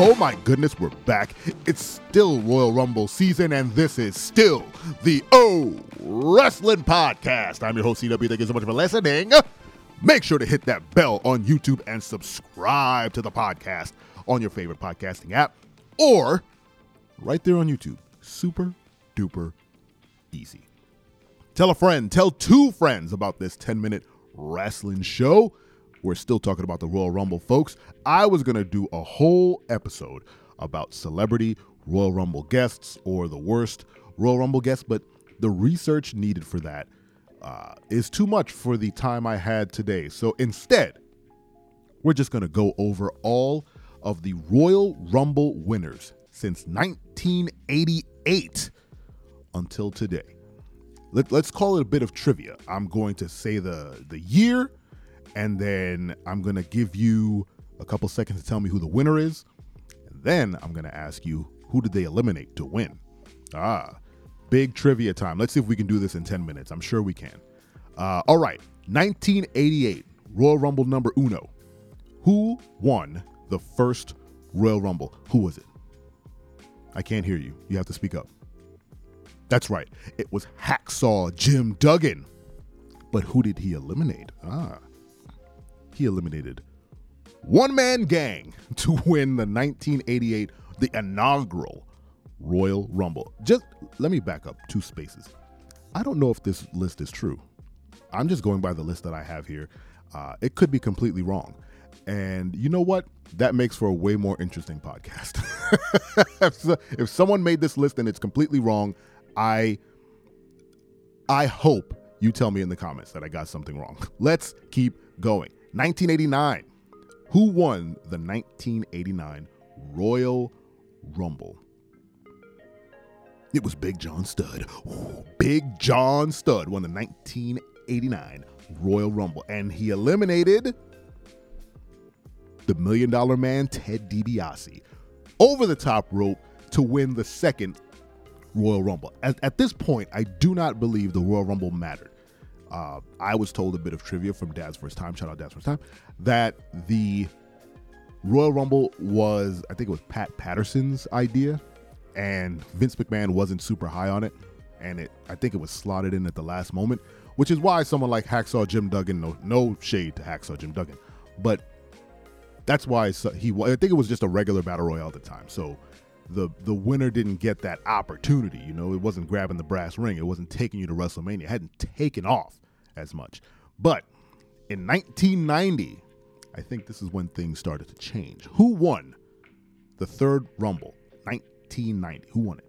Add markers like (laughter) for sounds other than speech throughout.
Oh my goodness, we're back. It's still Royal Rumble season, and this is still the O Wrestling Podcast. I'm your host, CW. Thank you so much for listening. Make sure to hit that bell on YouTube and subscribe to the podcast on your favorite podcasting app or right there on YouTube. Super duper easy. Tell a friend, tell two friends about this 10 minute wrestling show. We're still talking about the Royal Rumble, folks. I was going to do a whole episode about celebrity Royal Rumble guests or the worst Royal Rumble guests, but the research needed for that uh, is too much for the time I had today. So instead, we're just going to go over all of the Royal Rumble winners since 1988 until today. Let, us call it a bit of trivia. I'm going to say the the year, and then I'm to give you a couple seconds to tell me who the winner is. And then I'm to ask you who did they eliminate to win. Ah, big trivia time. Let's see if we can do this in 10 minutes. I'm sure we can. Uh, all right, 1988 Royal Rumble number uno. Who won the first Royal Rumble? Who was it? I can't hear you. You have to speak up. That's right. It was Hacksaw Jim Duggan. But who did he eliminate? Ah, he eliminated One Man Gang (laughs) to win the 1988, the inaugural Royal Rumble. Just let me back up two spaces. I don't know if this list is true. I'm just going by the list that I have here. Uh, it could be completely wrong. And you know what? That makes for a way more interesting podcast. (laughs) if, if someone made this list and it's completely wrong, I I hope you tell me in the comments that I got something wrong. (laughs) Let's keep going. 1989. Who won the 1989 Royal Rumble? It was Big John Studd. Ooh, Big John Studd won the 1989 Royal Rumble, and he eliminated the Million Dollar Man Ted DiBiase over the top rope to win the second Royal Rumble. At, at this point, I do not believe the Royal Rumble mattered. Uh, I was told a bit of trivia from Dad's First Time, shout out Dad's First Time, that the Royal Rumble was, I think it was Pat Patterson's idea, and Vince McMahon wasn't super high on it, and it, I think it was slotted in at the last moment, which is why someone like Hacksaw Jim Duggan, no, no shade to Hacksaw Jim Duggan, but that's why he, I think it was just a regular battle royale at the time, so the the winner didn't get that opportunity. You know, it wasn't grabbing the brass ring. It wasn't taking you to WrestleMania. It hadn't taken off as much. But in 1990, I think this is when things started to change. Who won the third Rumble? 1990. Who won it?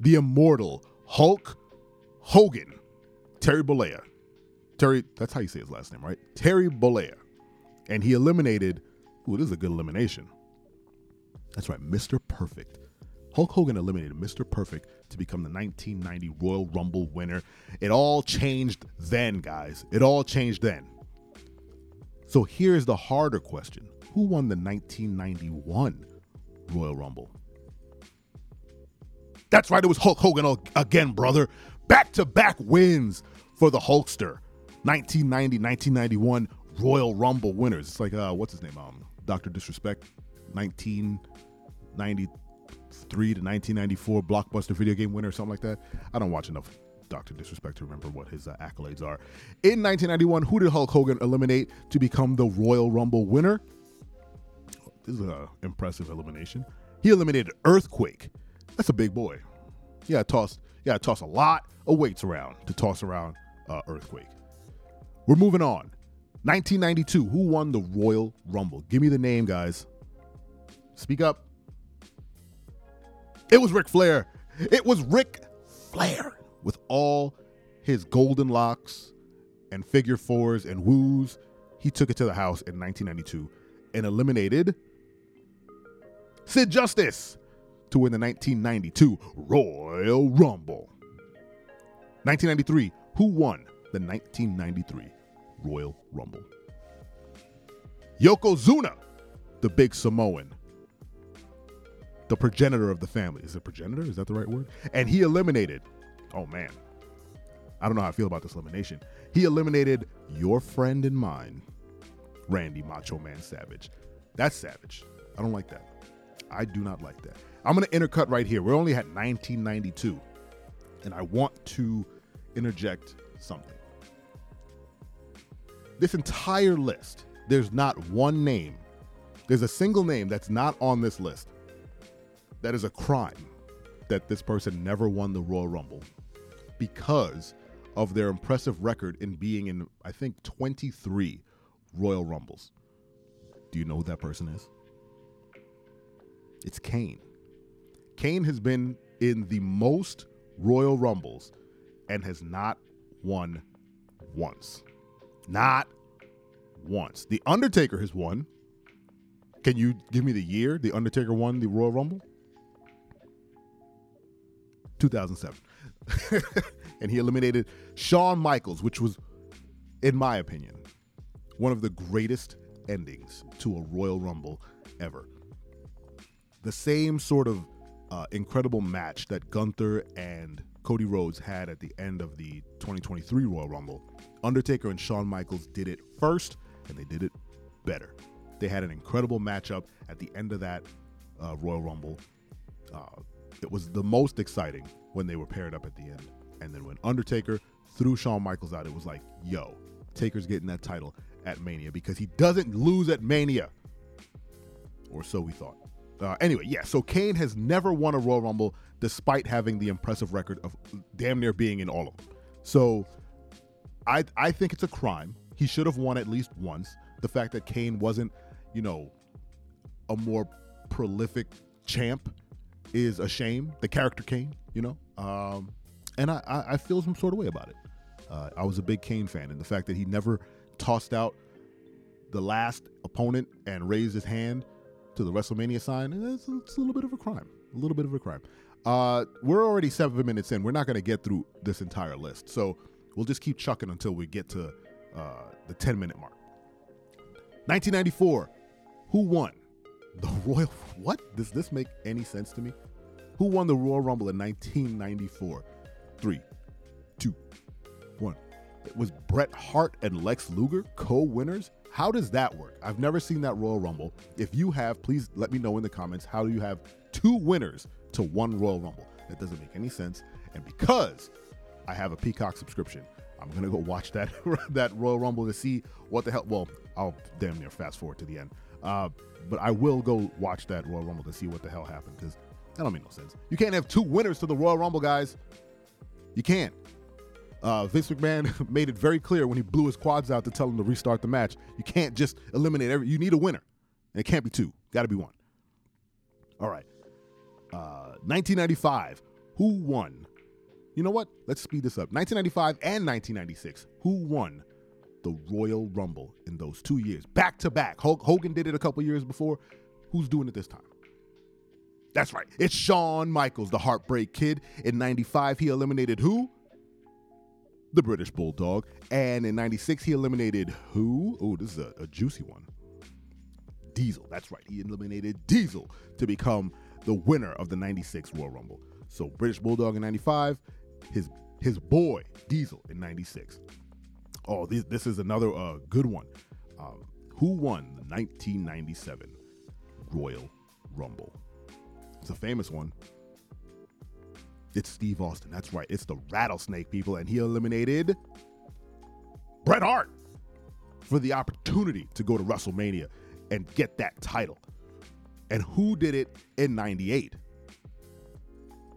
The immortal Hulk Hogan, Terry Bollea. Terry, that's how you say his last name, right? Terry Bollea. And he eliminated, ooh, this is a good elimination. That's right, Mr. Perfect. Hulk Hogan eliminated Mr. Perfect to become the 1990 Royal Rumble winner. It all changed then, guys. It all changed then. So here's the harder question Who won the 1991 Royal Rumble? That's right, it was Hulk Hogan again, brother. Back to back wins for the Hulkster. 1990, 1991 Royal Rumble winners. It's like, uh, what's his name? Um, Dr. Disrespect. 1993 to 1994 blockbuster video game winner or something like that. I don't watch enough Dr. Disrespect to remember what his uh, accolades are. In 1991, who did Hulk Hogan eliminate to become the Royal Rumble winner? This is an impressive elimination. He eliminated Earthquake. That's a big boy. Yeah, toss. Yeah, toss a lot of weights around to toss around uh, Earthquake. We're moving on. 1992. Who won the Royal Rumble? Give me the name, guys. Speak up. It was Ric Flair. It was Ric Flair with all his golden locks and figure fours and woos. He took it to the house in 1992 and eliminated Sid Justice to win the 1992 Royal Rumble. 1993, who won the 1993 Royal Rumble? Yokozuna, the big Samoan, the progenitor of the family. Is it progenitor? Is that the right word? And he eliminated, oh man, I don't know how I feel about this elimination. He eliminated your friend and mine, Randy Macho Man Savage. That's savage. I don't like that. I do not like that. I'm going to intercut right here. We're only at 1992, and I want to interject something. This entire list, there's not one name, there's a single name that's not on this list. That is a crime that this person never won the Royal Rumble because of their impressive record in being in, I think, 23 Royal Rumbles. Do you know who that person is? It's Kane. Kane has been in the most Royal Rumbles and has not won once. Not once. The Undertaker has won. Can you give me the year The Undertaker won the Royal Rumble? 2007. (laughs) and he eliminated Shawn Michaels, which was, in my opinion, one of the greatest endings to a Royal Rumble ever. The same sort of uh, incredible match that Gunther and Cody Rhodes had at the end of the 2023 Royal Rumble. Undertaker and Shawn Michaels did it first, and they did it better. They had an incredible matchup at the end of that uh, Royal Rumble. Uh, it was the most exciting when they were paired up at the end. And then when Undertaker threw Shawn Michaels out, it was like, yo, Taker's getting that title at Mania because he doesn't lose at Mania. Or so we thought. Uh, anyway, yeah, so Kane has never won a Royal Rumble despite having the impressive record of damn near being in all of them. So I I think it's a crime. He should have won at least once. The fact that Kane wasn't, you know, a more prolific champ is a shame. The character Kane, you know, um, and I, I, I feel some sort of way about it. Uh, I was a big Kane fan, and the fact that he never tossed out the last opponent and raised his hand to the WrestleMania sign, it's, it's a little bit of a crime. A little bit of a crime. Uh, we're already seven minutes in. We're not going to get through this entire list, so we'll just keep chucking until we get to uh, the 10 minute mark. 1994. Who won? The Royal. What? Does this make any sense to me? Who won the Royal Rumble in 1994? Three, two, one. It was Bret Hart and Lex Luger co winners. How does that work? I've never seen that Royal Rumble. If you have, please let me know in the comments how do you have two winners to one Royal Rumble? That doesn't make any sense. And because I have a Peacock subscription, I'm gonna go watch that (laughs) that Royal Rumble to see what the hell. Well, I'll damn near fast forward to the end. Uh, but I will go watch that Royal Rumble to see what the hell happened because that don't make no sense. You can't have two winners to the Royal Rumble, guys. You can't. Uh, Vince McMahon (laughs) made it very clear when he blew his quads out to tell him to restart the match. You can't just eliminate every. You need a winner. And it can't be two. Got to be one. All right. Uh, 1995. Who won? You know what? Let's speed this up. 1995 and 1996. Who won the Royal Rumble in those two years, back to back? Hulk Hogan did it a couple years before. Who's doing it this time? That's right. It's Shawn Michaels, the Heartbreak Kid. In 95, he eliminated who? The British Bulldog. And in 96, he eliminated who? Oh, this is a, a juicy one. Diesel. That's right. He eliminated Diesel to become the winner of the 96 Royal Rumble. So British Bulldog in 95, his his boy Diesel in 96. Oh, this, this is another uh, good one. Um, who won the 1997 Royal Rumble? It's a famous one. It's Steve Austin. That's right. It's the rattlesnake, people. And he eliminated Bret Hart for the opportunity to go to WrestleMania and get that title. And who did it in 98?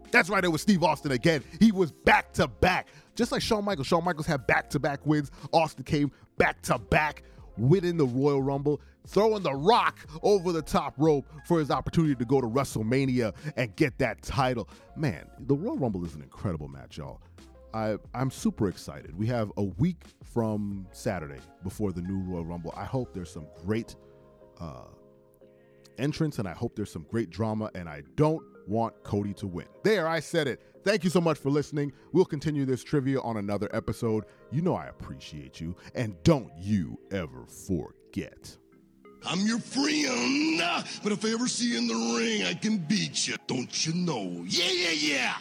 That's right, it was Steve Austin again. He was back to back. Just like Shawn Michaels. Shawn Michaels had back to back wins. Austin came back to back, winning the Royal Rumble throwing the rock over the top rope for his opportunity to go to WrestleMania and get that title. Man, the Royal Rumble is an incredible match, y'all. I, I'm super excited. We have a week from Saturday before the new Royal Rumble. I hope there's some great uh, entrance and I hope there's some great drama. And I don't want Cody to win. There, I said it. Thank you so much for listening. We'll continue this trivia on another episode. You know I appreciate you. And don't you ever forget. I'm your friend, but if I ever see you in the ring, I can beat you. Don't you know? Yeah, yeah, yeah.